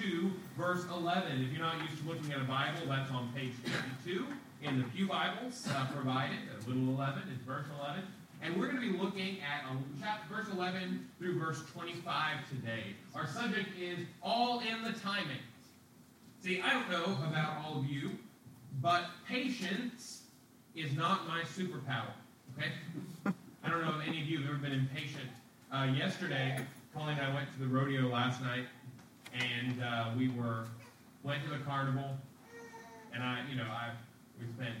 2, verse 11. If you're not used to looking at a Bible, that's on page 52 in the Pew Bibles uh, provided. Little 11 is verse 11. And we're going to be looking at um, chapter, verse 11 through verse 25 today. Our subject is all in the timing. See, I don't know about all of you, but patience is not my superpower. Okay? I don't know if any of you have ever been impatient. Uh, yesterday, Colleen and I went to the rodeo last night, and uh, we were went to the carnival, and I, you know, I we spent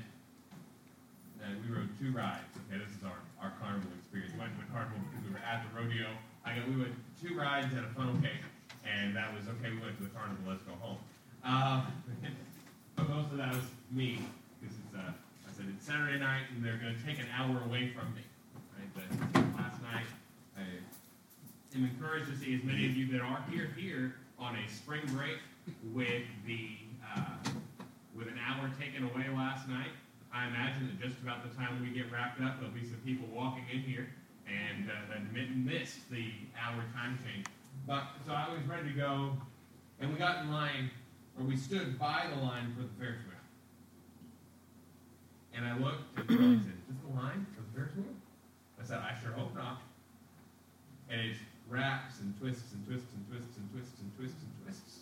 and we rode two rides. Okay, this is our, our carnival experience. We went to the carnival because we were at the rodeo. I got we went two rides and a funnel cake, and that was okay. We went to the carnival. Let's go home. Uh, but most of that was me because it's uh, I said it's Saturday night and they're going to take an hour away from me. Right? But last night I am encouraged to see as many of you that are here here on a spring break with the uh, with an hour taken away last night I imagine that just about the time we get wrapped up, there'll be some people walking in here and uh, that missed the hour time change. But so I was ready to go, and we got in line, or we stood by the line for the Ferris wheel. And I looked and I said, "Is this the line for the Ferris wheel?" I said, "I sure hope not." And it wraps and twists and twists and twists and twists and twists and twists.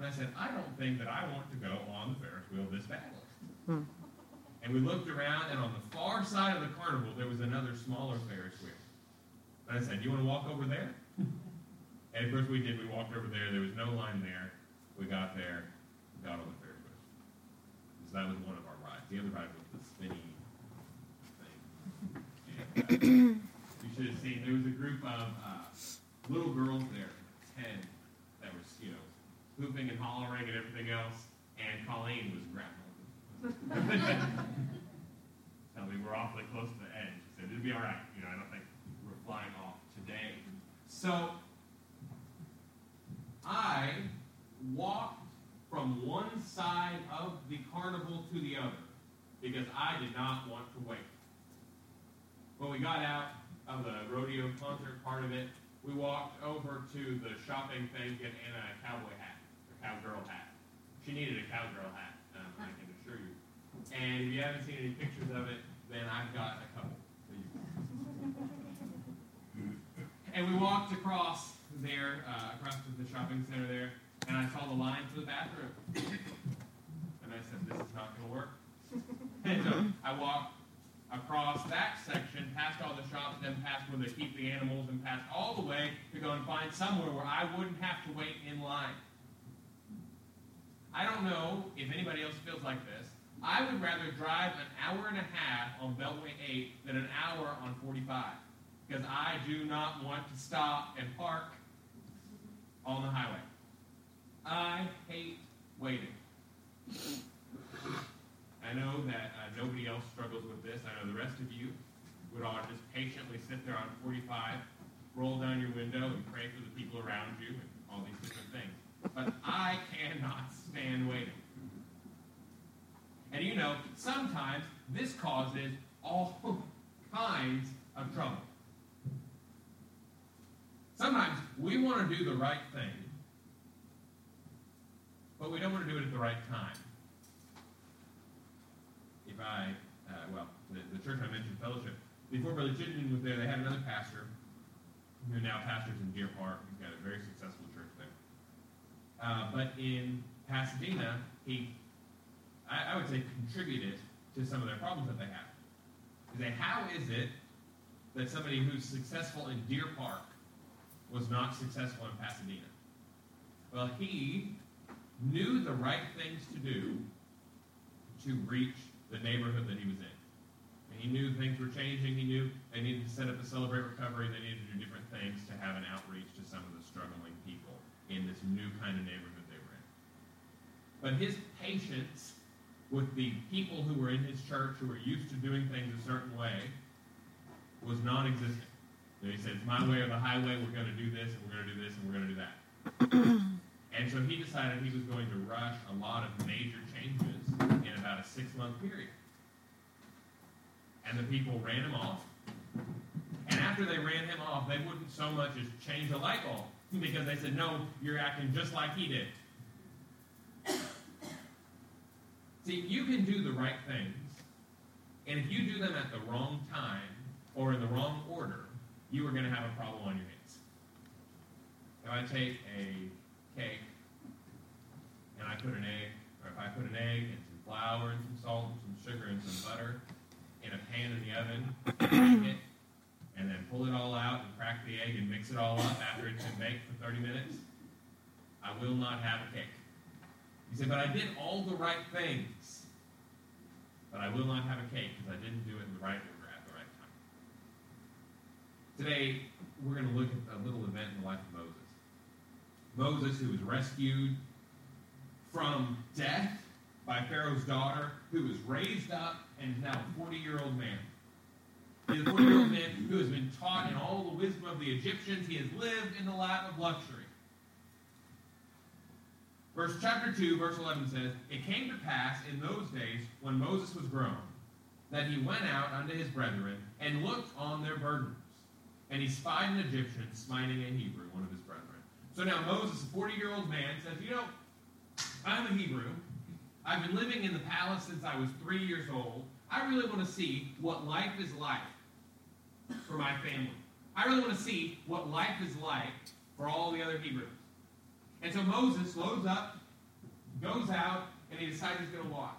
And I said, "I don't think that I want to go on the Ferris wheel this badly." Hmm. And we looked around, and on the far side of the carnival, there was another smaller Ferris wheel. And I said, Do you want to walk over there? and of course, we did. We walked over there. There was no line there. We got there, got on the Ferris wheel. So that was one of our rides. The other ride was the spinny thing. And, uh, you should have seen, there was a group of uh, little girls there, 10, that were, you know, hooping and hollering and everything else. And Colleen was grabbing Tell me we're awfully close to the edge. Said, it'll be all right. You know, I don't think we're flying off today. So I walked from one side of the carnival to the other because I did not want to wait. When we got out of the rodeo concert part of it, we walked over to the shopping thing, get Anna a cowboy hat, cowgirl hat. She needed a cowgirl hat. Um, I can assure you. And if you haven't seen any pictures of it, then I've got a couple. For you. And we walked across there, uh, across to the shopping center there, and I saw the line to the bathroom. and I said, this is not going to work. and so I walked across that section, past all the shops, then past where they keep the animals, and past all the way to go and find somewhere where I wouldn't have to wait in line. I don't know if anybody else feels like this, I would rather drive an hour and a half on Beltway 8 than an hour on 45 because I do not want to stop and park on the highway. I hate waiting. I know that uh, nobody else struggles with this. I know the rest of you would all just patiently sit there on 45, roll down your window, and pray for the people around you and all these different things. But I cannot stand waiting. And you know, sometimes this causes all kinds of trouble. Sometimes we want to do the right thing, but we don't want to do it at the right time. If I, uh, well, the, the, church I mentioned, Fellowship, before Brother Chittenden was there, they had another pastor who now pastors in Deer Park. He's got a very successful church there. Uh, but in Pasadena, he I, I would say, contributed to some of their problems that they have. You say, how is it that somebody who's successful in Deer Park was not successful in Pasadena? Well, he knew the right things to do to reach the neighborhood that he was in. And he knew things were changing. He knew they needed to set up a Celebrate Recovery. They needed to do different things to have an outreach to some of the struggling people in this new kind of neighborhood. But his patience with the people who were in his church who were used to doing things a certain way was non existent. he said, It's my way or the highway, we're going to do this, and we're going to do this, and we're going to do that. and so he decided he was going to rush a lot of major changes in about a six month period. And the people ran him off. And after they ran him off, they wouldn't so much as change a light bulb because they said, No, you're acting just like he did. See, you can do the right things, and if you do them at the wrong time or in the wrong order, you are going to have a problem on your hands. If I take a cake and I put an egg, or if I put an egg and some flour and some salt and some sugar and some butter in a pan in the oven, it, and then pull it all out and crack the egg and mix it all up after it's been baked for 30 minutes, I will not have a cake. You say, but I did all the right things. But I will not have a cake because I didn't do it in the right order at the right time. Today, we're going to look at a little event in the life of Moses. Moses, who was rescued from death by Pharaoh's daughter, who was raised up and is now a 40 year old man. He's a 40 year old man who has been taught in all the wisdom of the Egyptians. He has lived in the lap of luxury. Verse chapter 2, verse 11 says, It came to pass in those days when Moses was grown, that he went out unto his brethren and looked on their burdens. And he spied an Egyptian smiting a Hebrew, one of his brethren. So now Moses, a 40 year old man, says, You know, I'm a Hebrew. I've been living in the palace since I was three years old. I really want to see what life is like for my family. I really want to see what life is like for all the other Hebrews. And so Moses loads up, goes out, and he decides he's going to watch.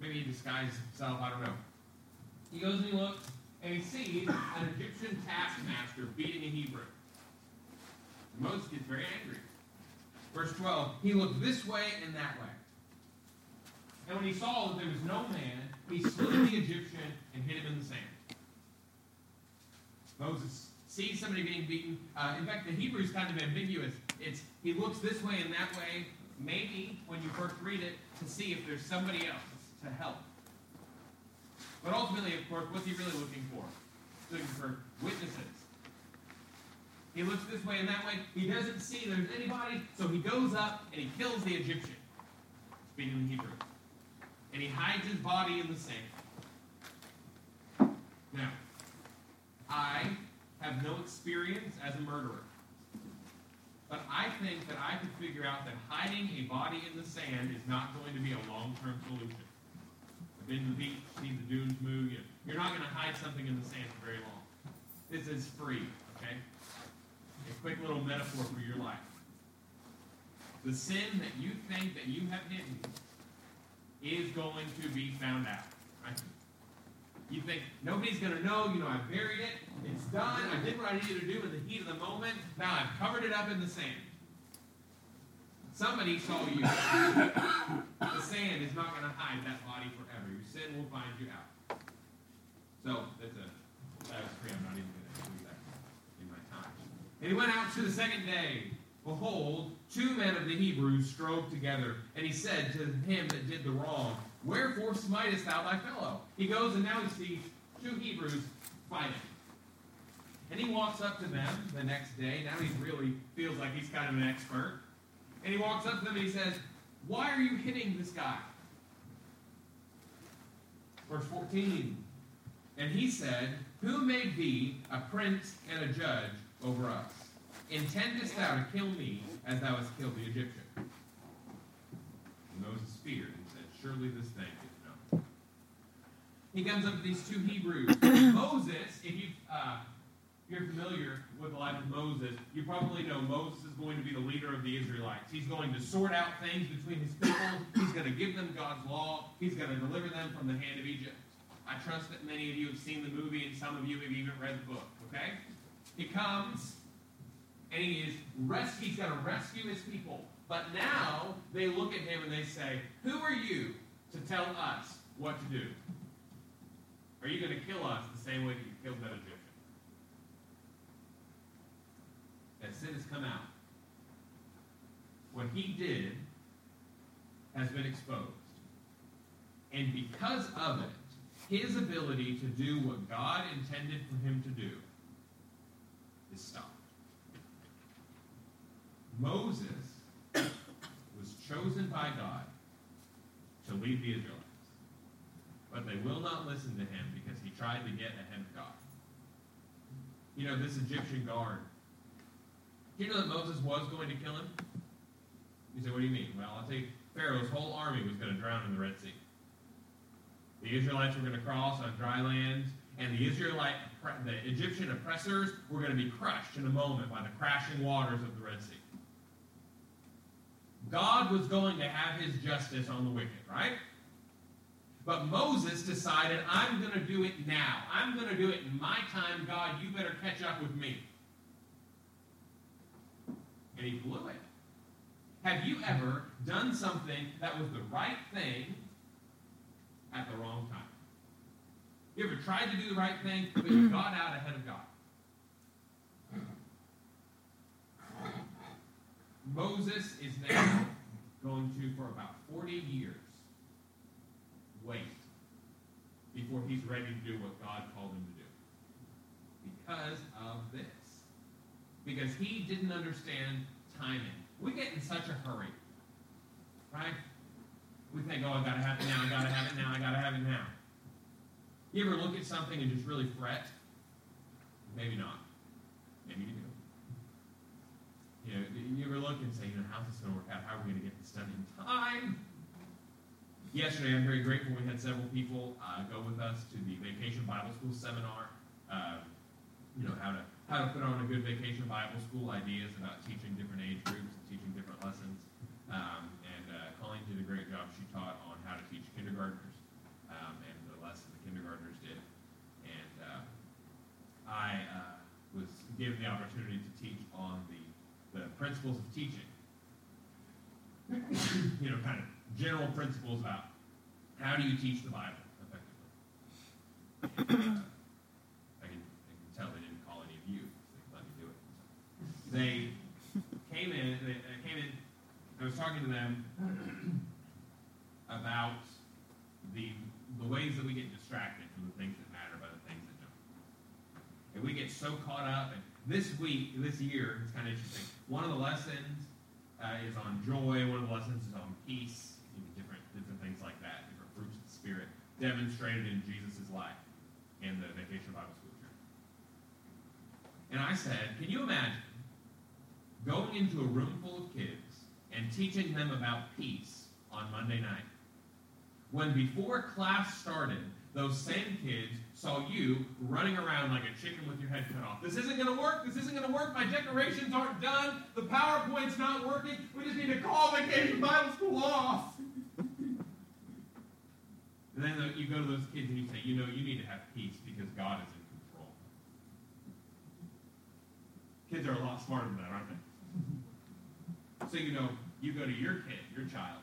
Maybe he disguises himself, I don't know. He goes and he looks, and he sees an Egyptian taskmaster beating a Hebrew. Moses gets very angry. Verse 12, he looked this way and that way. And when he saw that there was no man, he slew the Egyptian and hit him in the sand. Moses sees somebody being beaten. Uh, in fact, the Hebrew is kind of ambiguous. It's he looks this way and that way, maybe when you first read it, to see if there's somebody else to help. But ultimately, of course, what's he really looking for? Looking for witnesses. He looks this way and that way. He doesn't see there's anybody, so he goes up and he kills the Egyptian, speaking in Hebrew. And he hides his body in the sand. Now, I have no experience as a murderer. But I think that I could figure out that hiding a body in the sand is not going to be a long-term solution. I've been to the beach, seen the dunes move. You're not going to hide something in the sand for very long. This is free, okay? A quick little metaphor for your life. The sin that you think that you have hidden is going to be found out. Right? You think nobody's going to know. You know, I buried it. It's done. I did what I needed to do in the heat of the moment. Now I've covered it up in the sand. Somebody saw you. the sand is not going to hide that body forever. Your sin will find you out. So that's a that was free. I'm not even going to include that in my time. And he went out to the second day. Behold, two men of the Hebrews strove together, and he said to him that did the wrong, Wherefore smitest thou thy fellow? He goes and now he sees two Hebrews fighting. And he walks up to them the next day. Now he really feels like he's kind of an expert. And he walks up to them and he says, Why are you hitting this guy? Verse 14. And he said, Who made thee a prince and a judge over us? Intendest thou to kill me as thou hast killed the Egyptian? And Moses feared Surely this thing is known. He comes up to these two Hebrews. Moses, if you uh, you're familiar with the life of Moses, you probably know Moses is going to be the leader of the Israelites. He's going to sort out things between his people. He's going to give them God's law. He's going to deliver them from the hand of Egypt. I trust that many of you have seen the movie and some of you have even read the book, okay? He comes and he is res- he's going to rescue his people. But now they look at him and they say, Who are you to tell us what to do? Are you going to kill us the same way that you killed that Egyptian? That sin has come out. What he did has been exposed. And because of it, his ability to do what God intended for him to do is stopped. Moses chosen by God to lead the Israelites. But they will not listen to him because he tried to get ahead of God. You know, this Egyptian guard, you know that Moses was going to kill him? You say, what do you mean? Well, I'll tell you, Pharaoh's whole army was going to drown in the Red Sea. The Israelites were going to cross on dry land, and the Israelite, the Egyptian oppressors were going to be crushed in a moment by the crashing waters of the Red Sea. God was going to have his justice on the wicked, right? But Moses decided, I'm going to do it now. I'm going to do it in my time. God, you better catch up with me. And he blew it. Have you ever done something that was the right thing at the wrong time? You ever tried to do the right thing, but you got out ahead of God? Moses is now going to, for about 40 years, wait before he's ready to do what God called him to do. Because of this. Because he didn't understand timing. We get in such a hurry. Right? We think, oh, I gotta have it now, I gotta have it now, I gotta have it now. You ever look at something and just really fret? Maybe not. Maybe you do. You know, you ever look and say, you know, how's this going to work out? How are we going to get this done in time? Yesterday, I'm very grateful we had several people uh, go with us to the Vacation Bible School seminar. Uh, you know, how to how to put on a good vacation Bible school, ideas about teaching different age groups and teaching different lessons. Um, and uh, Colleen did a great job. She taught on how to teach kindergartners um, and the lesson the kindergartners did. And uh, I uh, was given the opportunity to teach on the the principles of teaching. you know, kind of general principles about how do you teach the Bible effectively. And, uh, I, can, I can tell they didn't call any of you, so they let me do it. They came in. They, they came in. I was talking to them about the the ways that we get distracted from the things that matter by the things that don't. And we get so caught up. And this week, this year, it's kind of interesting one of the lessons uh, is on joy. One of the lessons is on peace. You know, different different things like that. Different fruits of the spirit demonstrated in Jesus' life in the Vacation Bible School trip. And I said, can you imagine going into a room full of kids and teaching them about peace on Monday night, when before class started, those same kids saw you running around like a chicken with your head cut off. This isn't going to work. This isn't going to work. My decorations aren't done. The PowerPoint's not working. We just need to call Vacation Bible School off. and then you go to those kids and you say, you know, you need to have peace because God is in control. Kids are a lot smarter than that, aren't they? So, you know, you go to your kid, your child,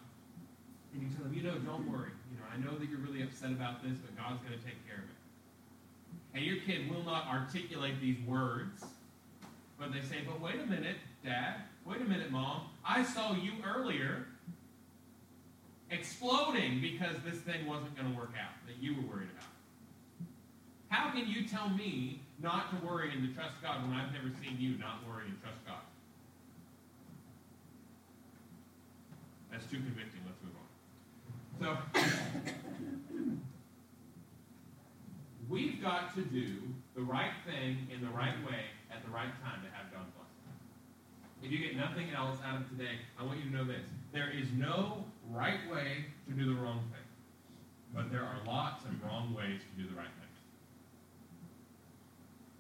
and you tell them, you know, don't worry. You know, I know that you're really upset about this, but God's going to take care of it and your kid will not articulate these words, but they say, but wait a minute, Dad, wait a minute, Mom, I saw you earlier exploding because this thing wasn't going to work out that you were worried about. How can you tell me not to worry and to trust God when I've never seen you not worry and trust God? That's too convicting. Let's move on. So, We've got to do the right thing in the right way at the right time to have God's blessing. If you get nothing else out of today, I want you to know this. There is no right way to do the wrong thing. But there are lots of wrong ways to do the right thing.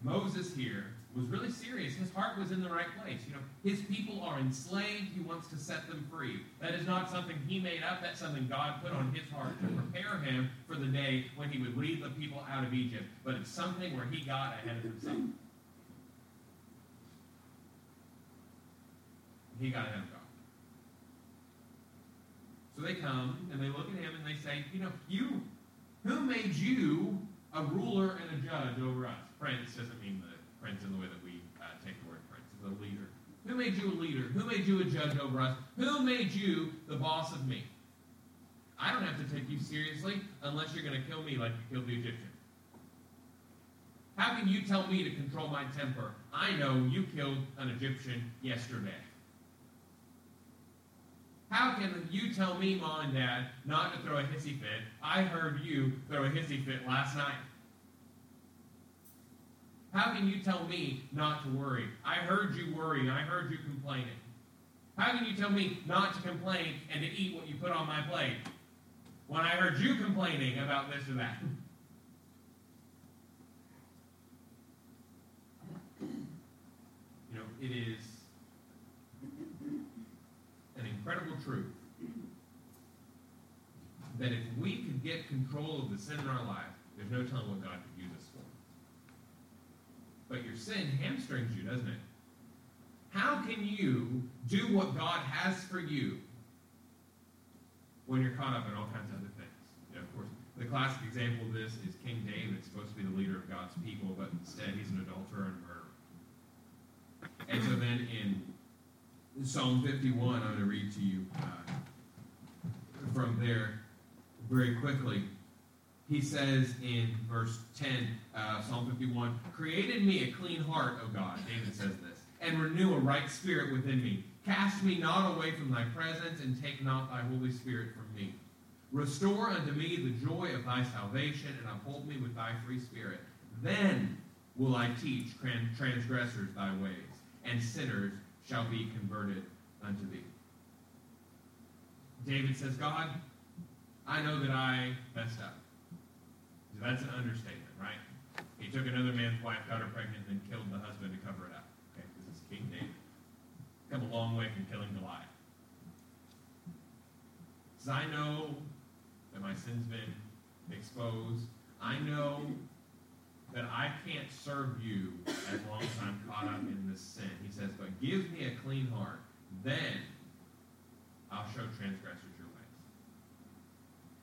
Moses here was really serious. His heart was in the right place. You know, his people are enslaved. He wants to set them free. That is not something he made up. That's something God put on his heart to prepare him for the day when he would lead the people out of Egypt. But it's something where he got ahead of himself. He got ahead of God. So they come and they look at him and they say, you know, you, who made you a ruler and a judge over us? Prince doesn't mean the prince in the way that we uh, take the word prince. It's a leader. Who made you a leader? Who made you a judge over us? Who made you the boss of me? I don't have to take you seriously unless you're going to kill me like you killed the Egyptian. How can you tell me to control my temper? I know you killed an Egyptian yesterday. How can you tell me, mom and dad, not to throw a hissy fit? I heard you throw a hissy fit last night. How can you tell me not to worry? I heard you worrying. I heard you complaining. How can you tell me not to complain and to eat what you put on my plate when I heard you complaining about this or that? You know, it is an incredible truth that if we could get control of the sin in our life, there's no telling what God could use us for. But your sin hamstrings you, doesn't it? How can you do what God has for you when you're caught up in all kinds of other things? Know, of course, the classic example of this is King David, supposed to be the leader of God's people, but instead he's an adulterer and murderer. And so then in Psalm 51, I'm going to read to you uh, from there very quickly. He says in verse 10, uh, Psalm 51, Create in me a clean heart, O God. David says this and renew a right spirit within me. Cast me not away from thy presence, and take not thy Holy Spirit from me. Restore unto me the joy of thy salvation, and uphold me with thy free spirit. Then will I teach transgressors thy ways, and sinners shall be converted unto thee. David says, God, I know that I messed up. That's an understatement, right? He took another man's wife, got her pregnant, and then killed the husband to cover it up. Okay, this is King David. Come a long way from killing Goliath. Says, I know that my sin's been exposed. I know that I can't serve you as long as I'm caught up in this sin. He says, but give me a clean heart. Then I'll show transgressors.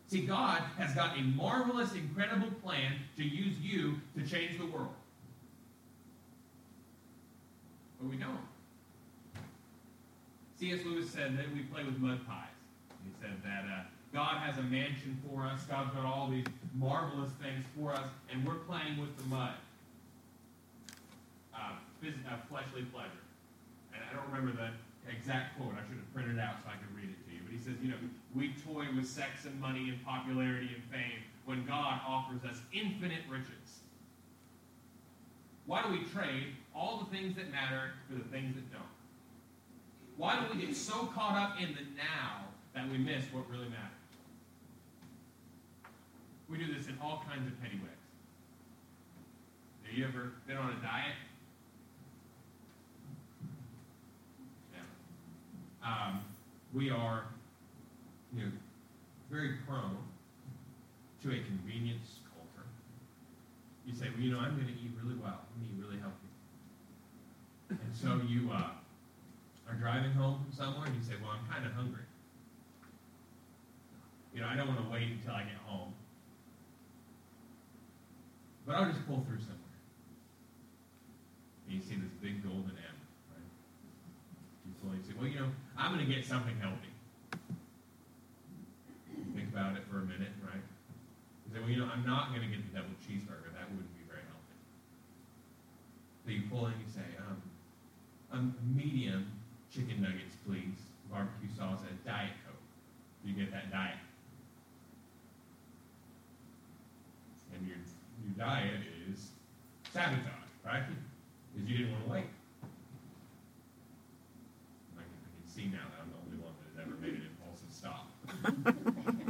See, God has got a marvelous, incredible plan to use you to change the world but we don't. C.S. Lewis said that we play with mud pies. He said that uh, God has a mansion for us. God's got all these marvelous things for us, and we're playing with the mud. Uh, uh, fleshly pleasure. And I don't remember the exact quote. I should have printed it out so I could read it he says, you know, we toy with sex and money and popularity and fame when God offers us infinite riches. Why do we trade all the things that matter for the things that don't? Why do we get so caught up in the now that we miss what really matters? We do this in all kinds of petty ways. Have you ever been on a diet? Yeah. Um, we are, you know, very prone to a convenience culture. You say, well, you know, I'm going to eat really well. I'm going to eat really healthy. And so you uh, are driving home from somewhere and you say, Well, I'm kind of hungry. You know, I don't want to wait until I get home. But I'll just pull through somewhere. And you see this big golden M, right? And you say, Well, you know, I'm going to get something healthy. About it for a minute, right? You say, Well, you know, I'm not going to get the double cheeseburger. That wouldn't be very healthy. So you pull in you say, um, a medium chicken nuggets, please. Barbecue sauce and Diet Coke. You get that diet. And your, your diet is sabotage, right? Because you didn't want to wait. I can, I can see now that I'm the only one that has ever made an impulsive stop.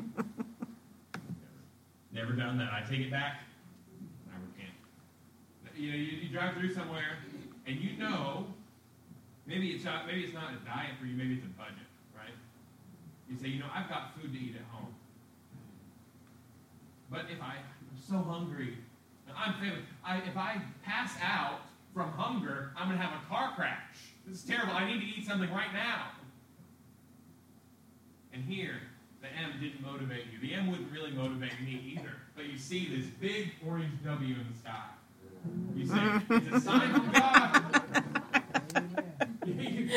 never, done that. I take it back. I recant. You know, you, you drive through somewhere and you know Maybe it's not, maybe it's not a diet for you, maybe it's a budget, right? You say, you know, I've got food to eat at home. But if I, am so hungry, I'm famous, I, if I pass out from hunger, I'm going to have a car crash. This is terrible. I need to eat something right now. And here, the M didn't motivate you. The M wouldn't really motivate me either. But you see this big orange W in the sky. You say, it's a sign from God. you,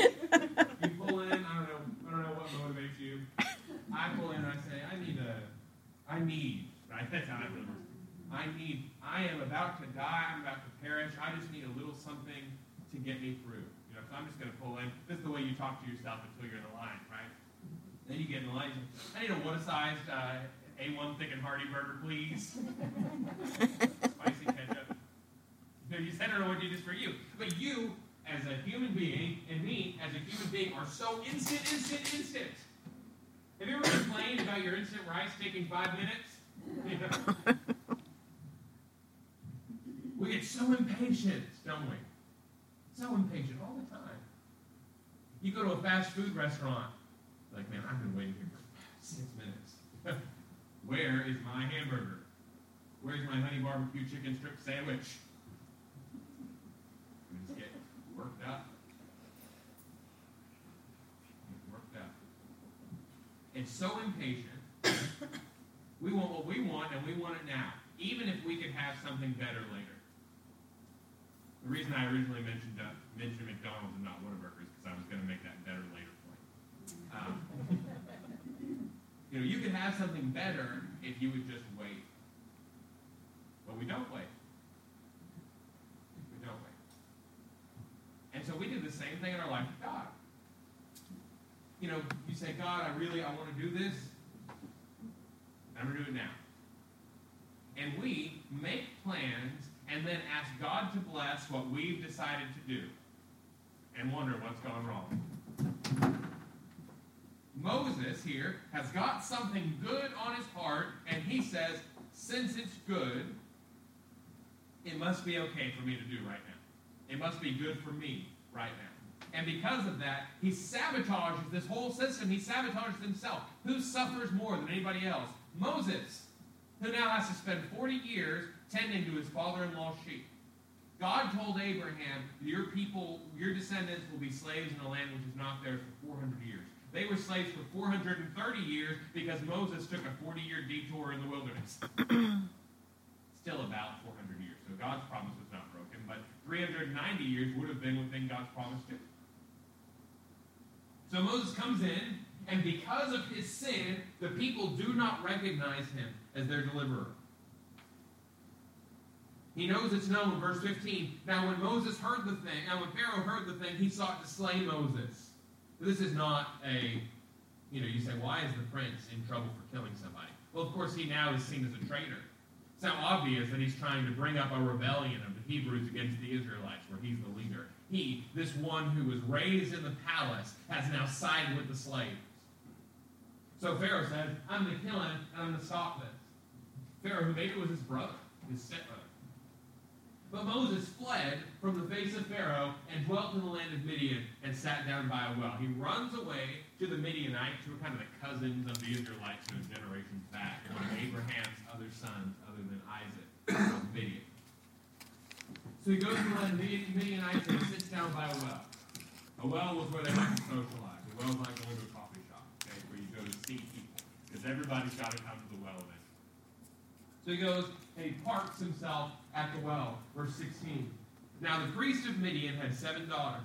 pull in. I don't know. I don't know what motivates you. I pull in. and I say, I need a. I need. Right. That's how I feel. I need. I am about to die. I'm about to perish. I just need a little something to get me through. You know, so I'm just going to pull in. This is the way you talk to yourself until you're in the line, right? Then you get in the line. I need a what-sized uh, A1 thick and hearty burger, please. Spicy ketchup. You said I don't know what to do this for you, but you as a human being and me as a human being are so instant, instant, instant. Have you ever complained about your instant rice taking five minutes? we get so impatient, don't we? So impatient all the time. You go to a fast food restaurant, like, man, I've been waiting here for six minutes. Where is my hamburger? Where's my honey barbecue chicken strip sandwich? We just get worked up. Get worked up. It's so impatient. we want what we want, and we want it now, even if we could have something better later. The reason I originally mentioned uh, mentioned McDonald's and not Whataburger is because I was going to make that better later point. Um, you know, you could have something better if you would just wait. But we don't wait. We don't wait. And so we do the same thing in our life with God. You know, you say, God, I really, I want to do this. I'm going to do it now. And we make plans and then ask God to bless what we've decided to do and wonder what's gone wrong. Moses here has got something good on his heart, and he says, since it's good, it must be okay for me to do right now. It must be good for me right now. And because of that, he sabotages this whole system. He sabotages himself. Who suffers more than anybody else? Moses, who now has to spend 40 years tending to his father in law's sheep. God told Abraham, Your people, your descendants will be slaves in a land which is not theirs for 400 years. They were slaves for 430 years because Moses took a 40 year detour in the wilderness. Still about 400 years. So God's promise was not broken, but 390 years would have been within God's promise too. So Moses comes in, and because of his sin, the people do not recognize him as their deliverer. He knows it's known, verse 15. Now, when Moses heard the thing, now when Pharaoh heard the thing, he sought to slay Moses. This is not a, you know, you say, why is the prince in trouble for killing somebody? Well, of course, he now is seen as a traitor. It's now obvious that he's trying to bring up a rebellion of the Hebrews against the Israelites, where he's the leader. He, this one who was raised in the palace, has now sided with the slaves. So Pharaoh says, I'm going to kill him, and I'm going to stop this. Pharaoh, who maybe was his brother, his stepbrother. But Moses fled from the face of Pharaoh and dwelt in the land of Midian and sat down by a well. He runs away to the Midianites, who are kind of the cousins of the Israelites, you generations back. One of Abraham's other sons, other than Isaac, Midian. So he goes to the land of Midianites and sits down by a well. A well was where they like to socialize. A well is like going to a coffee shop, okay, where you go to see people. Because everybody's got to come to the well eventually. So he goes and he parks himself at the well. Verse 16. Now the priest of Midian had seven daughters,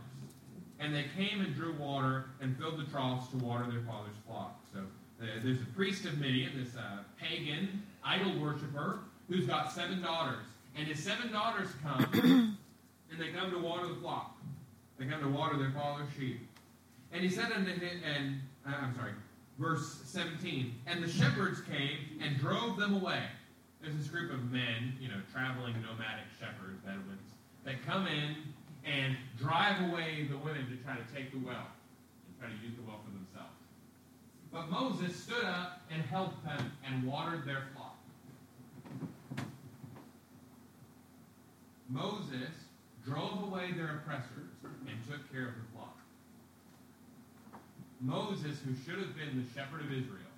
and they came and drew water and filled the troughs to water their father's flock. So uh, there's a priest of Midian, this uh, pagan idol worshiper, who's got seven daughters. And his seven daughters come, and they come to water the flock. They come to water their father's sheep. And he said unto him, and uh, I'm sorry, verse 17, and the shepherds came and drove them away. There's this group of men, you know, traveling nomadic shepherds, Bedouins, that come in and drive away the women to try to take the well and try to use the well for themselves. But Moses stood up and helped them and watered their flock. Moses drove away their oppressors and took care of the flock. Moses, who should have been the shepherd of Israel,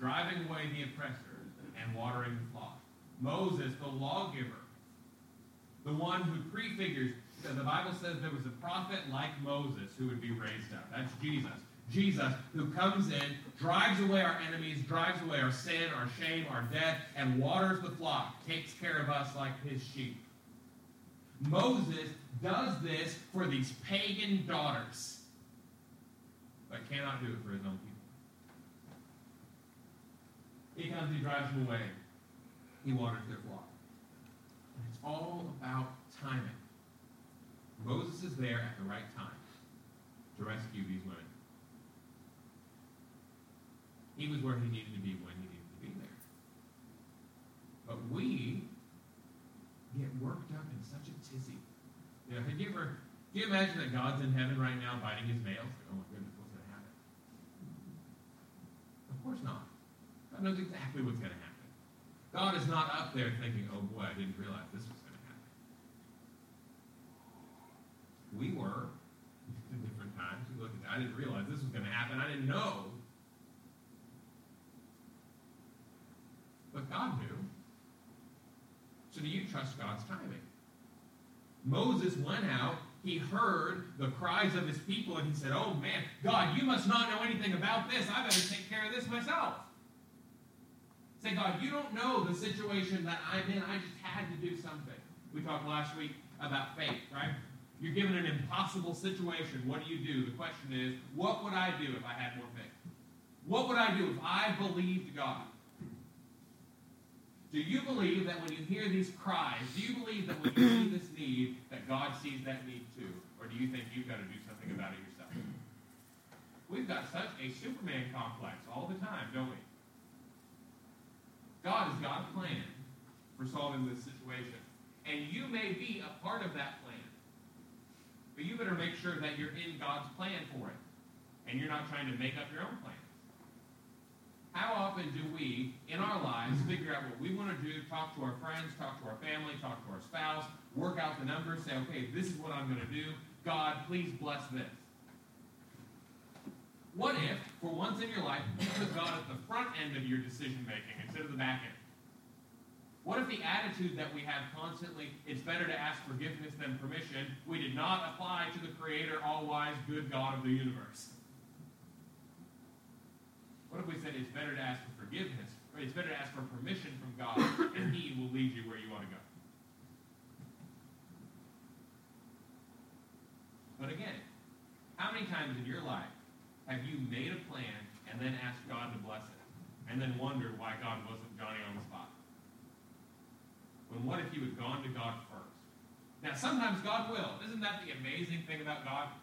driving away the oppressors and watering the flock. Moses, the lawgiver, the one who prefigures, the Bible says there was a prophet like Moses who would be raised up. That's Jesus. Jesus, who comes in, drives away our enemies, drives away our sin, our shame, our death, and waters the flock, takes care of us like his sheep. Moses does this for these pagan daughters, but cannot do it for his own people. He comes, he drives them away, he waters their flock. And it's all about timing. Moses is there at the right time to rescue these women. He was where he needed to be when he needed to be there. But we get worked up in such a tizzy. You know, have you ever, Do you imagine that God's in heaven right now biting his nails? Oh my goodness, what's going to happen? Of course not. God knows exactly what's going to happen. God is not up there thinking, oh boy, I didn't realize this was going to happen. We were at different times. We look at that. I didn't realize this was going to happen. I didn't know. But God knew. So do you trust God's timing? Moses went out he heard the cries of his people and he said, Oh man, God, you must not know anything about this. I better take care of this myself. Say, God, you don't know the situation that I'm in. I just had to do something. We talked last week about faith, right? You're given an impossible situation. What do you do? The question is, what would I do if I had more faith? What would I do if I believed God? Do you believe that when you hear these cries, do you believe that when you see this need, that God sees that need too? Or do you think you've got to do something about it yourself? We've got such a Superman complex all the time, don't we? God has got a plan for solving this situation. And you may be a part of that plan. But you better make sure that you're in God's plan for it. And you're not trying to make up your own plan. How often do we, in our lives, figure out what we want to do, talk to our friends, talk to our family, talk to our spouse, work out the numbers, say, okay, this is what I'm going to do. God, please bless this. What if, for once in your life, you put God at the front end of your decision making instead of the back end? What if the attitude that we have constantly, it's better to ask forgiveness than permission, we did not apply to the Creator, all wise, good God of the universe? What if we said it's better to ask for forgiveness, or it's better to ask for permission from God, and He will lead you where you want to go? But again, how many times in your life have you made a plan and then asked God to bless it, and then wondered why God wasn't Johnny on the spot? When what if you had gone to God first? Now, sometimes God will. Isn't that the amazing thing about God?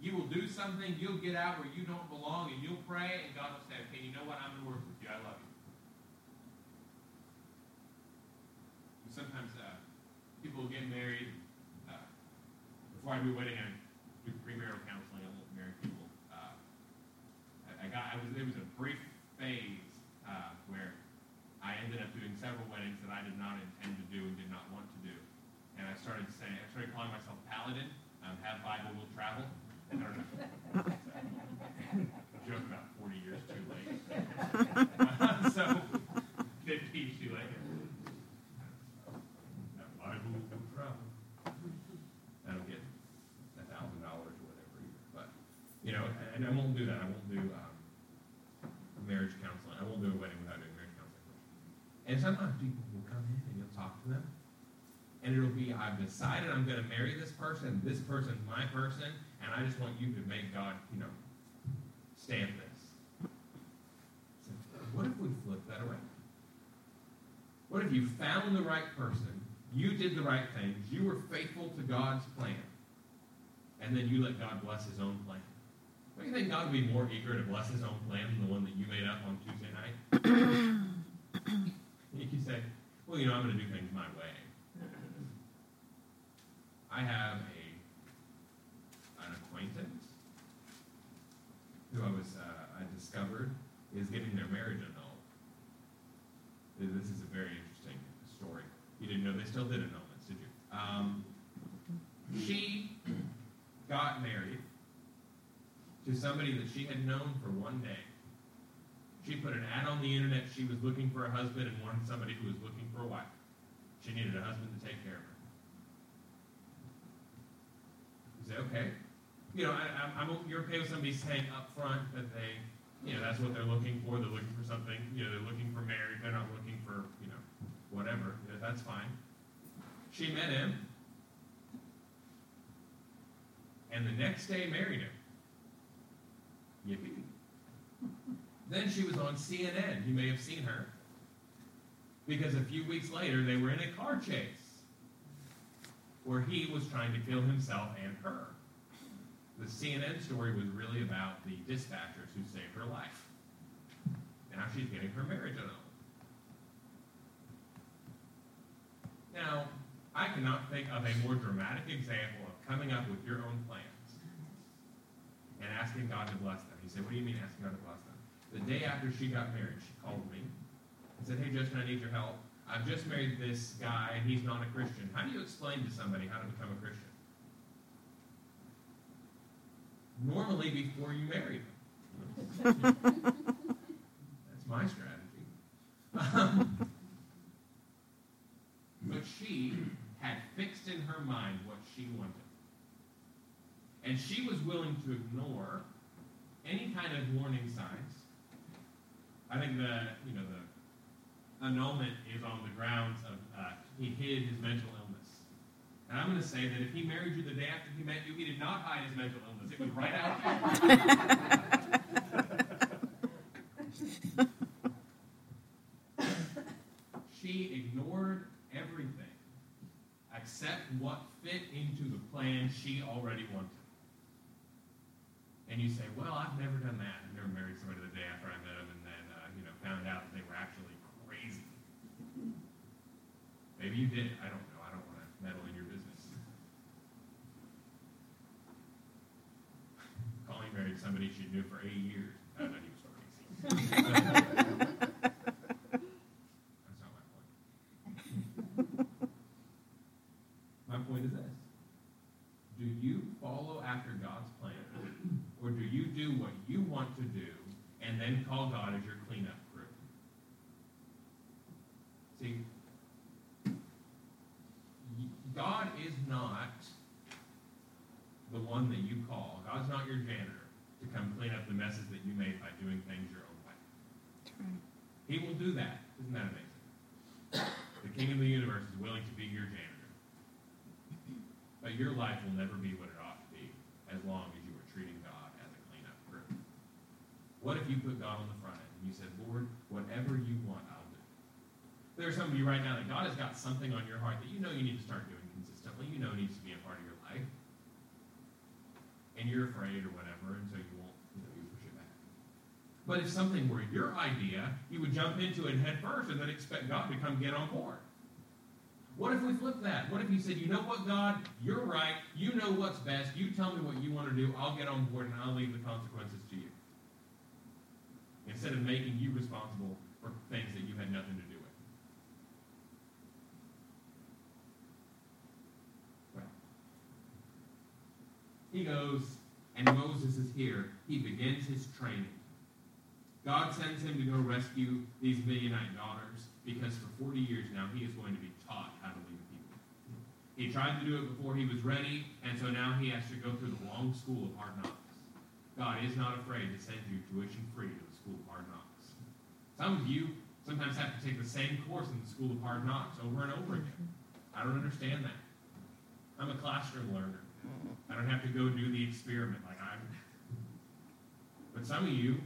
You will do something, you'll get out where you don't belong, and you'll pray, and God will say, okay, you know what? I'm going to work with you. I love you. Sometimes uh, people get married. Uh, before I do wedding, do premarital counseling. I won't marry people. Uh, I, I, got, I was, it was a brief phase uh, where I ended up doing several weddings that I did not intend to do and did not want to do. And I started saying, I started calling myself Paladin. Um, have Bible will travel. Joke about 40 years too late. so, 50 years too late. That Bible will travel. Don't get a thousand dollars or whatever. But, you know, and I won't do that. I won't do um, marriage counseling. I won't do a wedding without doing marriage counseling. And sometimes will come in and you'll talk to them. And it'll be, I've decided I'm going to marry this person. This person's my person and I just want you to make God, you know, stand this. So what if we flip that around? What if you found the right person, you did the right things, you were faithful to God's plan, and then you let God bless his own plan? Don't you think God would be more eager to bless his own plan than the one that you made up on Tuesday night? you can say, well, you know, I'm going to do things my way. I have a an acquaintance who I was uh, I discovered is getting their marriage annulled. This is a very interesting story. You didn't know they still did annulments, did you? Um, she got married to somebody that she had known for one day. She put an ad on the internet. She was looking for a husband and wanted somebody who was looking for a wife. She needed a husband to take care of her. You say, okay, you know, I, am you're okay with somebody saying up front that they, you know, that's what they're looking for. They're looking for something. You know, they're looking for marriage. They're not looking for, you know, whatever. That's fine. She met him, and the next day married him. Yippee. Then she was on CNN. You may have seen her. Because a few weeks later, they were in a car chase where he was trying to kill himself and her the CNN story was really about the dispatchers who saved her life. Now she's getting her marriage annulled. Now, I cannot think of a more dramatic example of coming up with your own plans and asking God to bless them. He said, What do you mean asking God to bless them? The day after she got married, she called me and said, Hey, Justin, I need your help. I've just married this guy, and he's not a Christian. How do you explain to somebody how to become a Christian? Normally, before you marry them. That's my strategy. Um, but she had fixed in her mind what she wanted. And she was willing to ignore any kind of warning signs. I think the, you know, the annulment is on the grounds of uh, he hid his mental illness. And I'm going to say that if he married you the day after he met you, he did not hide his mental illness. It was right out. she ignored everything except what fit into the plan she already wanted. And you say, well, I've never done that. I've never married somebody the day after I met them and then, uh, you know, found out that they were actually crazy. Maybe you did. I don't know. I don't want to meddle in your business. Colleen married somebody she knew for eight years. Uh, not even so crazy. That's not my point. my point is this. Do you follow after God's plan? Or do you do what you want to do and then call God as your cleanup crew? See, God is not the one that you call. God's not your janitor to come clean up the messes that you made by doing things your own way. He will do that. Isn't that amazing? The King of the universe is willing to be your janitor. But your life will never be what it ought to be as long as you are treating God as a cleanup crew. What you put God on the front end and you said, Lord, whatever you want, I'll do. There are some of you right now that God has got something on your heart that you know you need to start doing consistently. You know it needs to be a part of your life. And you're afraid or whatever, and so you won't, you know, you push it back. But if something were your idea, you would jump into it head first and then expect God to come get on board. What if we flip that? What if you said, you know what, God, you're right. You know what's best. You tell me what you want to do. I'll get on board and I'll leave the consequences. Instead of making you responsible for things that you had nothing to do with. He goes, and Moses is here. He begins his training. God sends him to go rescue these Midianite daughters because for 40 years now he is going to be taught how to lead people. He tried to do it before he was ready, and so now he has to go through the long school of hard knocks. God is not afraid to send you tuition free school of hard knocks. Some of you sometimes have to take the same course in the school of hard knocks over and over again. I don't understand that. I'm a classroom learner. I don't have to go do the experiment like I'm. But some of you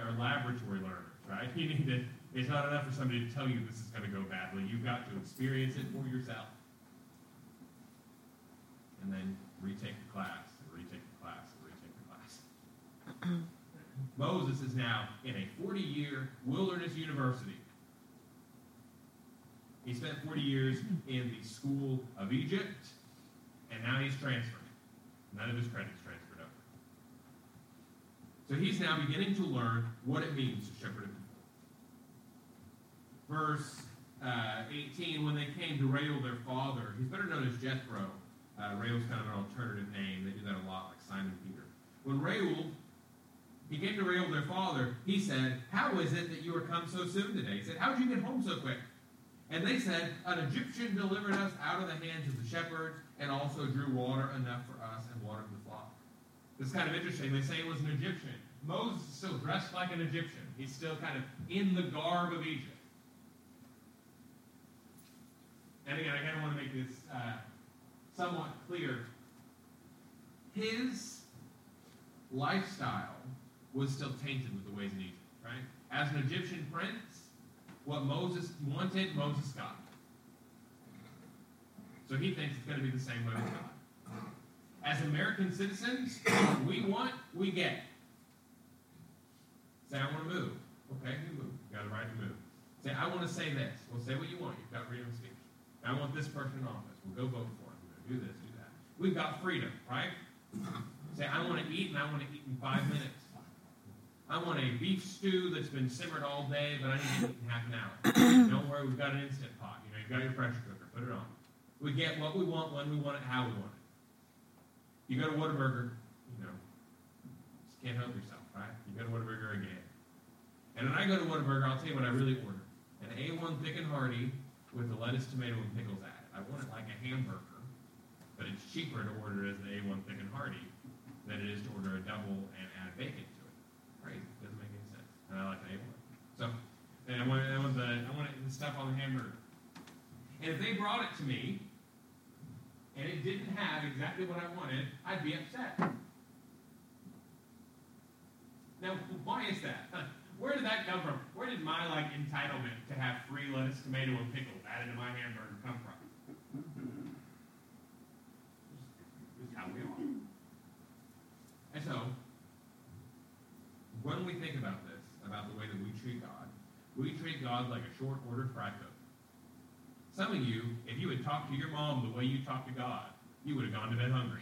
are laboratory learners, right? Need to. It's not enough for somebody to tell you this is going to go badly. You've got to experience it for yourself, and then retake the class, and retake the class, and retake the class. Moses is now in a 40-year wilderness university. He spent 40 years in the school of Egypt, and now he's transferring. None of his credit's transferred over. So he's now beginning to learn what it means to shepherd a people. Verse uh, 18, when they came to Reuel, their father, he's better known as Jethro. Uh, Reuel's kind of an alternative name. They do that a lot, like Simon Peter. When Reuel, he came to Reuel, their father, he said, How is it that you are come so soon today? He said, How did you get home so quick? And they said, An Egyptian delivered us out of the hands of the shepherds and also drew water enough for us and watered the flock. It's kind of interesting. They say it was an Egyptian. Moses is still dressed like an Egyptian. He's still kind of in the garb of Egypt. And again, I kind of want to make this uh, somewhat clear. His lifestyle was still tainted with the ways in Egypt, right? As an Egyptian prince, what Moses wanted, Moses got. So he thinks it's going to be the same way with God. As American citizens, we want, we get. Say, I want to move. Okay, you move. You've got a right to move. Say, I want to say this. Well, say what you want. You've got freedom of speech. I want this person in office. We'll go vote for him. To do this, do that. we've got freedom, right? Say, I want to eat and I want to eat in five minutes. I want a beef stew that's been simmered all day, but I need to eat in half an hour. Don't worry, we've got an instant pot. You know, you've got your pressure cooker. Put it on. We get what we want, when we want it, how we want it. You go to Whataburger, you know, just can't help yourself, right? You go to Whataburger again. And when I go to Whataburger, I'll tell you what I really order. An A1 thick and hearty with the lettuce, tomato, and pickles added. I want it like a hamburger, but it's cheaper to order it as the A1 thick and hearty than it is to order a double and add bacon to it. Crazy. Doesn't make any sense. And I like an A1. So, and I want, I want the I the stuff on the hamburger. And if they brought it to me and it didn't have exactly what I wanted, I'd be upset. Now, why is that? Where did that come from? Where did my like entitlement to have free lettuce, tomato, and pickles added to my hamburger come from? This is how we are. And so, when we think about this, about the way that we treat God, we treat God like a short order fry cook. Some of you, if you had talked to your mom the way you talk to God, you would have gone to bed hungry.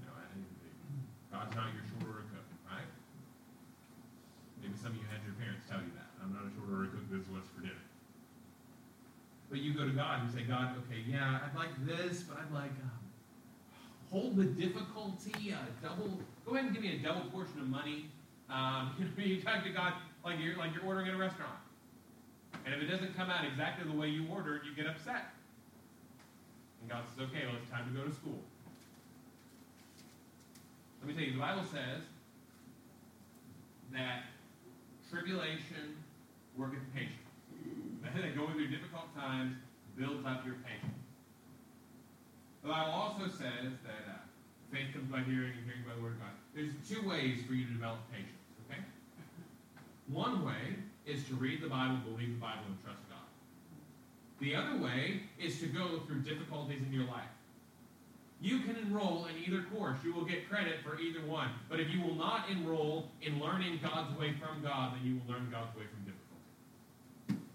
No, I didn't. God's not your short order cook, right? Maybe some of you had your parents tell you that. I'm not a short order cook, this is what's for dinner. But you go to God and say, God, okay, yeah, I'd like this, but I'd like um, hold the difficulty, uh, double, go ahead and give me a double portion of money. Um, you talk to God like you're like you're ordering at a restaurant. And if it doesn't come out exactly the way you ordered, you get upset. And God says, okay, well, it's time to go to school. Let me tell you, the Bible says that tribulation worketh patience. That going through difficult times builds up your patience. The Bible also says that uh, faith comes by hearing and hearing by the word of God. There's two ways for you to develop patience? One way is to read the Bible, believe the Bible, and trust God. The other way is to go through difficulties in your life. You can enroll in either course. You will get credit for either one. But if you will not enroll in learning God's way from God, then you will learn God's way from difficulty.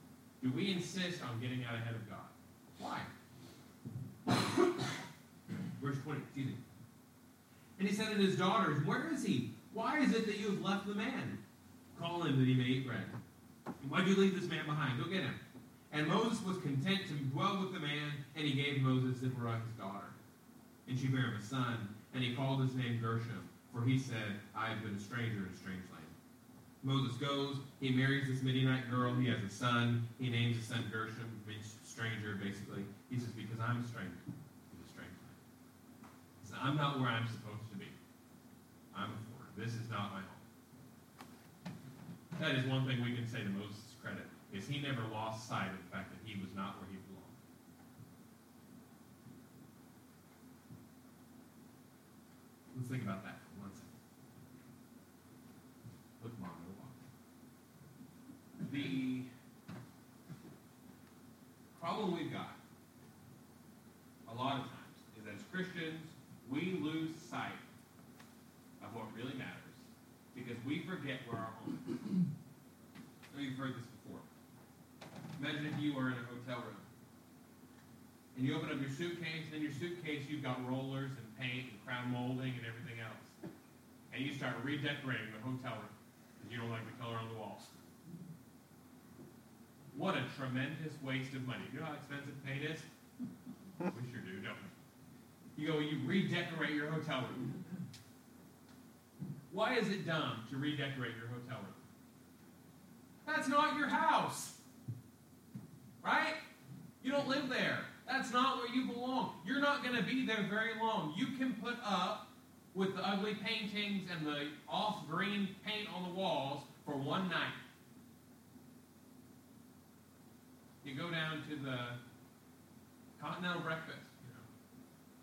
Do we insist on getting out ahead of God? Why? Verse 20, excuse me. And he said to his daughters, Where is he? Why is it that you have left the man? Call him that he may eat bread. Why'd you leave this man behind? Go get him. And Moses was content to dwell with the man, and he gave Moses Zipporah his daughter. And she bare him a son, and he called his name Gershom, for he said, I have been a stranger in a strange land. Moses goes, he marries this Midianite girl, he has a son, he names his son Gershom, means stranger, basically. He says, Because I'm a stranger in a strange land. I'm not where I'm supposed to be. I'm a foreigner. This is not my home. That is one thing we can say to Moses' credit, is he never lost sight of the fact that he was not where he belonged. Let's think about that for one second. Look, Mom, no walk. The problem we've got a lot of times is as Christians, we lose sight of what really matters because we forget where our you've heard this before. Imagine if you were in a hotel room and you open up your suitcase, and in your suitcase you've got rollers and paint and crown molding and everything else. And you start redecorating the hotel room because you don't like the color on the walls. What a tremendous waste of money. You know how expensive paint is? We sure do, don't we? You go, you redecorate your hotel room. Why is it dumb to redecorate your hotel room? That's not your house. Right? You don't live there. That's not where you belong. You're not going to be there very long. You can put up with the ugly paintings and the off green paint on the walls for one night. You go down to the continental breakfast. You, know.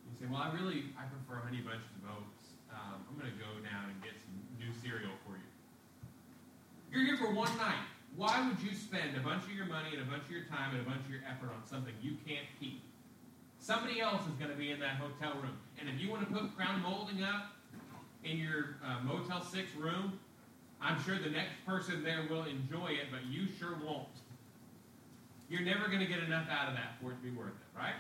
you say, "Well, I really I prefer honey bunches of oats. Um, I'm going to go down and get some new cereal for you." You're here for one night. Why would you spend a bunch of your money and a bunch of your time and a bunch of your effort on something you can't keep? Somebody else is going to be in that hotel room. And if you want to put crown molding up in your uh, Motel 6 room, I'm sure the next person there will enjoy it, but you sure won't. You're never going to get enough out of that for it to be worth it, right?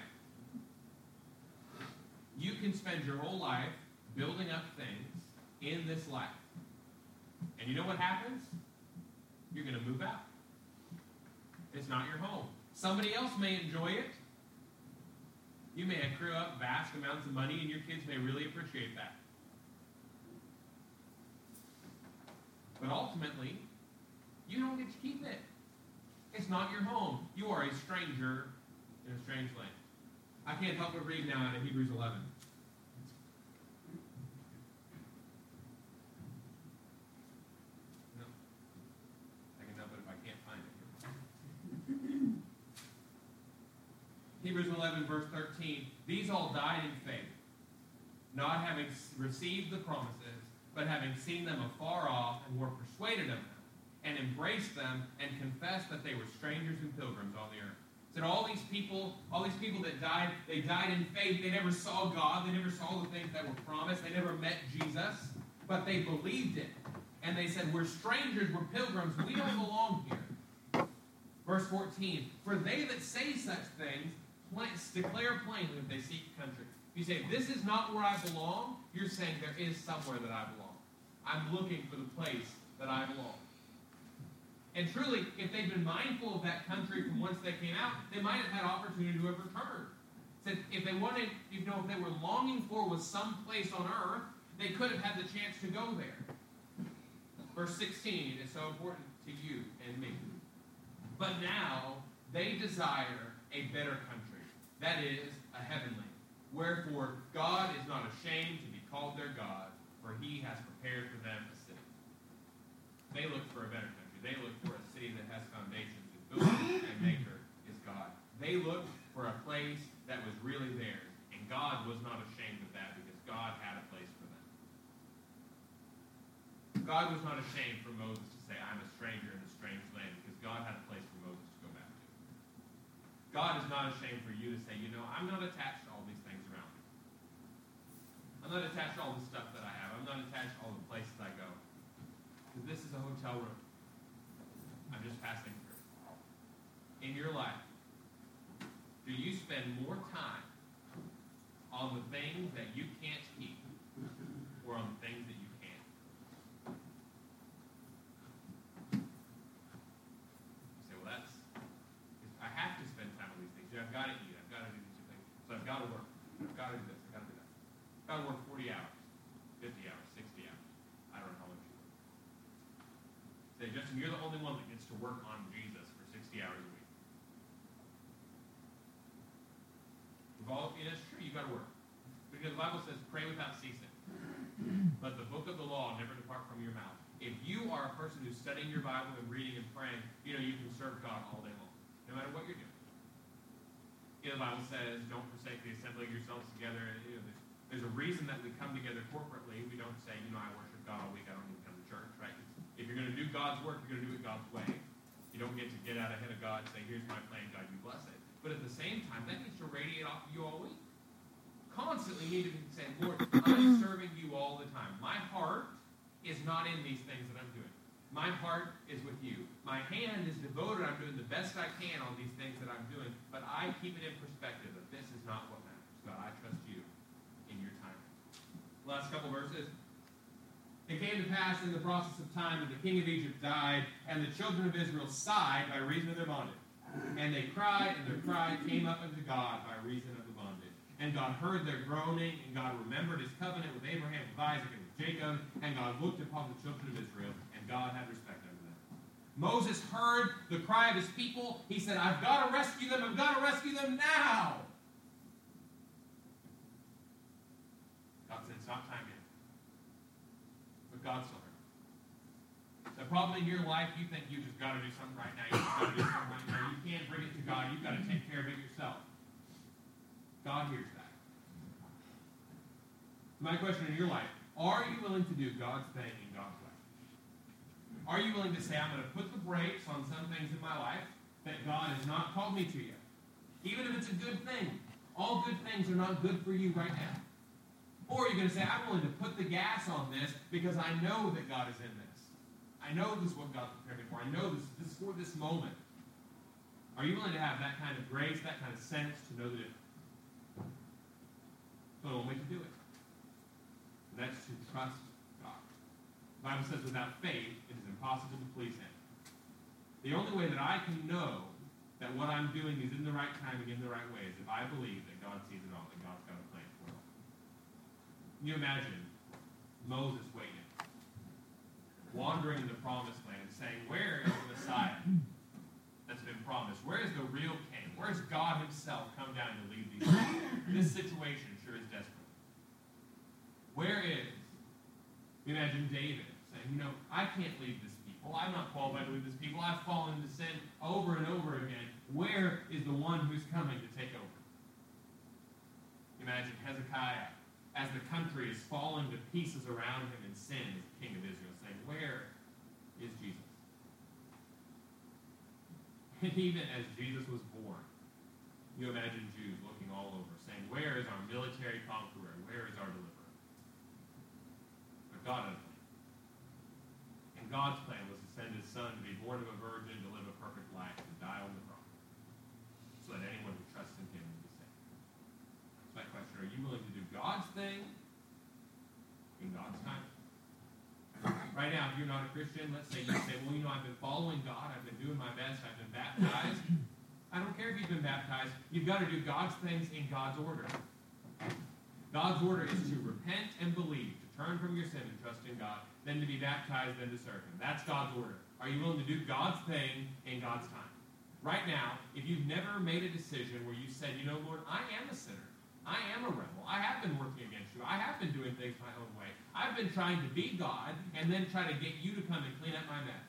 You can spend your whole life building up things in this life. And you know what happens? You're going to move out. It's not your home. Somebody else may enjoy it. You may accrue up vast amounts of money, and your kids may really appreciate that. But ultimately, you don't get to keep it. It's not your home. You are a stranger in a strange land. I can't help but read now out of Hebrews 11. No. I can help it if I can't find it. Hebrews 11, verse 13. These all died in faith, not having received the promises, but having seen them afar off and were persuaded of them and embraced them and confessed that they were strangers and pilgrims on the earth. Said all these people, all these people that died, they died in faith. They never saw God. They never saw the things that were promised. They never met Jesus, but they believed it. And they said, We're strangers, we're pilgrims, we don't belong here. Verse 14, for they that say such things declare plainly that they seek country. If you say, This is not where I belong, you're saying there is somewhere that I belong. I'm looking for the place that I belong. And truly, if they'd been mindful of that country from whence they came out, they might have had opportunity to have returned. Said if they wanted, you know, if they were longing for was some place on earth, they could have had the chance to go there. Verse 16 is so important to you and me. But now they desire a better country, that is, a heavenly. Wherefore God is not ashamed to be called their God, for he has prepared for them a city. They look for a better country. They look for a city that has foundations, whose builder and maker is God. They look for a place that was really theirs, and God was not ashamed of that because God had a place for them. God was not ashamed for Moses to say, I'm a stranger in a strange land, because God had a place for Moses to go back to. God is not ashamed for you to say, you know, I'm not attached to all these things around me. I'm not attached to all the stuff that I have. I'm not attached to all the places I go. Because this is a hotel room. I'm just passing through. In your life, do you spend more time on the things that you can't keep or on the things that you can? You say, well, that's, I have to spend time on these things. I've got to eat. I've got to do these things. So I've got to work. I've got to do this. I've got to do that. I've got to work 40 hours, 50 hours, 60 hours. I don't know how much you work. Say, Justin, you're the only one that to work on Jesus for 60 hours a week. We've all, it is true, you've got to work. Because the Bible says, pray without ceasing. Let the book of the law never depart from your mouth. If you are a person who's studying your Bible and reading and praying, you know, you can serve God all day long, no matter what you're doing. You know, the Bible says, don't forsake the assembly of yourselves together. You know, there's, a reason that we come together corporately. We don't say, you know, I worship God all week, I don't to come to church, right? If you're going to do God's work, you're going to do it God's way. You don't get to get out ahead of God and say, here's my plan, God, you bless it. But at the same time, that needs to radiate off of you all week. Constantly need to be saying, Lord, I'm serving you all the time. My heart is not in these things that I'm doing. My heart is with you. My hand is devoted. I'm doing the best I can on these things that I'm doing. But I keep it in perspective that this is not what matters. God, I trust you in your time. Last couple verses. It came to pass in the process of time that the king of Egypt died, and the children of Israel sighed by reason of their bondage. And they cried, and their cry came up unto God by reason of the bondage. And God heard their groaning, and God remembered his covenant with Abraham, with Isaac, and with Jacob. And God looked upon the children of Israel, and God had respect unto them. Moses heard the cry of his people. He said, I've got to rescue them. I've got to rescue them now. God said, it's not time yet. God's The problem in your life, you think you just got to do something right now. You got to do something right now. You can't bring it to God. You've got to take care of it yourself. God hears that. My question in your life, are you willing to do God's thing in God's way? Are you willing to say, I'm going to put the brakes on some things in my life that God has not called me to yet? Even if it's a good thing. All good things are not good for you right now. Or you're going to say, I'm willing to put the gas this because I know that God is in this. I know this is what God prepared me for. I know this, this is for this moment. Are you willing to have that kind of grace, that kind of sense to know that the only way to do it. And that's to trust God. The Bible says without faith, it is impossible to please Him. The only way that I can know that what I'm doing is in the right timing, in the right way, is if I believe that God sees it all, that God's got a plan for it all. Can you imagine Moses waiting, wandering in the promised land, saying, Where is the Messiah that's been promised? Where is the real king? Where is God Himself come down to lead these people? This situation sure is desperate. Where is, imagine David saying, You know, I can't lead this people. I'm not qualified to lead this people. I've fallen into sin over and over again. Where is the one who's coming to take over? Imagine Hezekiah, as the country is falling to pieces around him in sin as king of Israel, saying, Where is Jesus? And even as Jesus was born, you imagine Jews looking all over, saying, Where is our military conqueror? Where is our deliverer? But God had a plan. And God's plan was to send his son to be born of a virgin, to live a perfect life, to die on the cross, so that anyone who trusts in him would be saved. So my question, are you willing to do God's thing in God's time? Right now, if you're not a Christian, let's say you say, well, you know, I've been following God, I've been doing my best, I've been baptized. I don't care if you've been baptized, you've got to do God's things in God's order. God's order is to repent and believe, to turn from your sin and trust in God, then to be baptized, then to serve Him. That's God's order. Are you willing to do God's thing in God's time? Right now, if you've never made a decision where you said, you know, Lord, I am a sinner, I am a rebel, I have been working against you, I have been doing things my own way, I've been trying to be God and then try to get you to come and clean up my mess.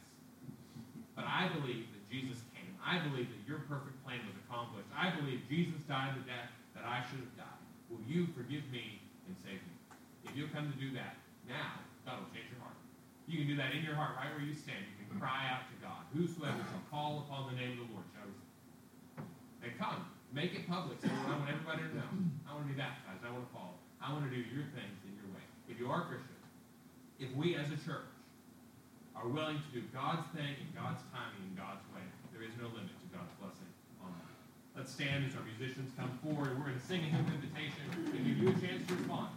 But I believe that Jesus came. I believe that your perfect plan was accomplished. I believe Jesus died the death that I should have died. Will you forgive me and save me? If you'll come to do that now, God will change your heart. You can do that in your heart, right where you stand. You can cry out to God. Whosoever shall call upon the name of the Lord shall. And come, make it public. Lord, I want everybody to know. I want to be baptized. I want to follow. I want to do your way. If you are Christian, if we as a church are willing to do God's thing in God's timing in God's way, there is no limit to God's blessing on. Let's stand as our musicians come forward. We're going to sing a hymn invitation and give you a chance to respond.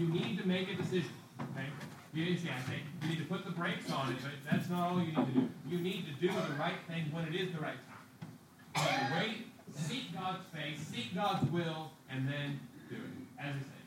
You need to make a decision. Okay? You see, I say you need to put the brakes on it, but that's not all you need to do. You need to do the right thing when it is the right time. Wait, seek God's face, seek God's will, and then do it. As I say.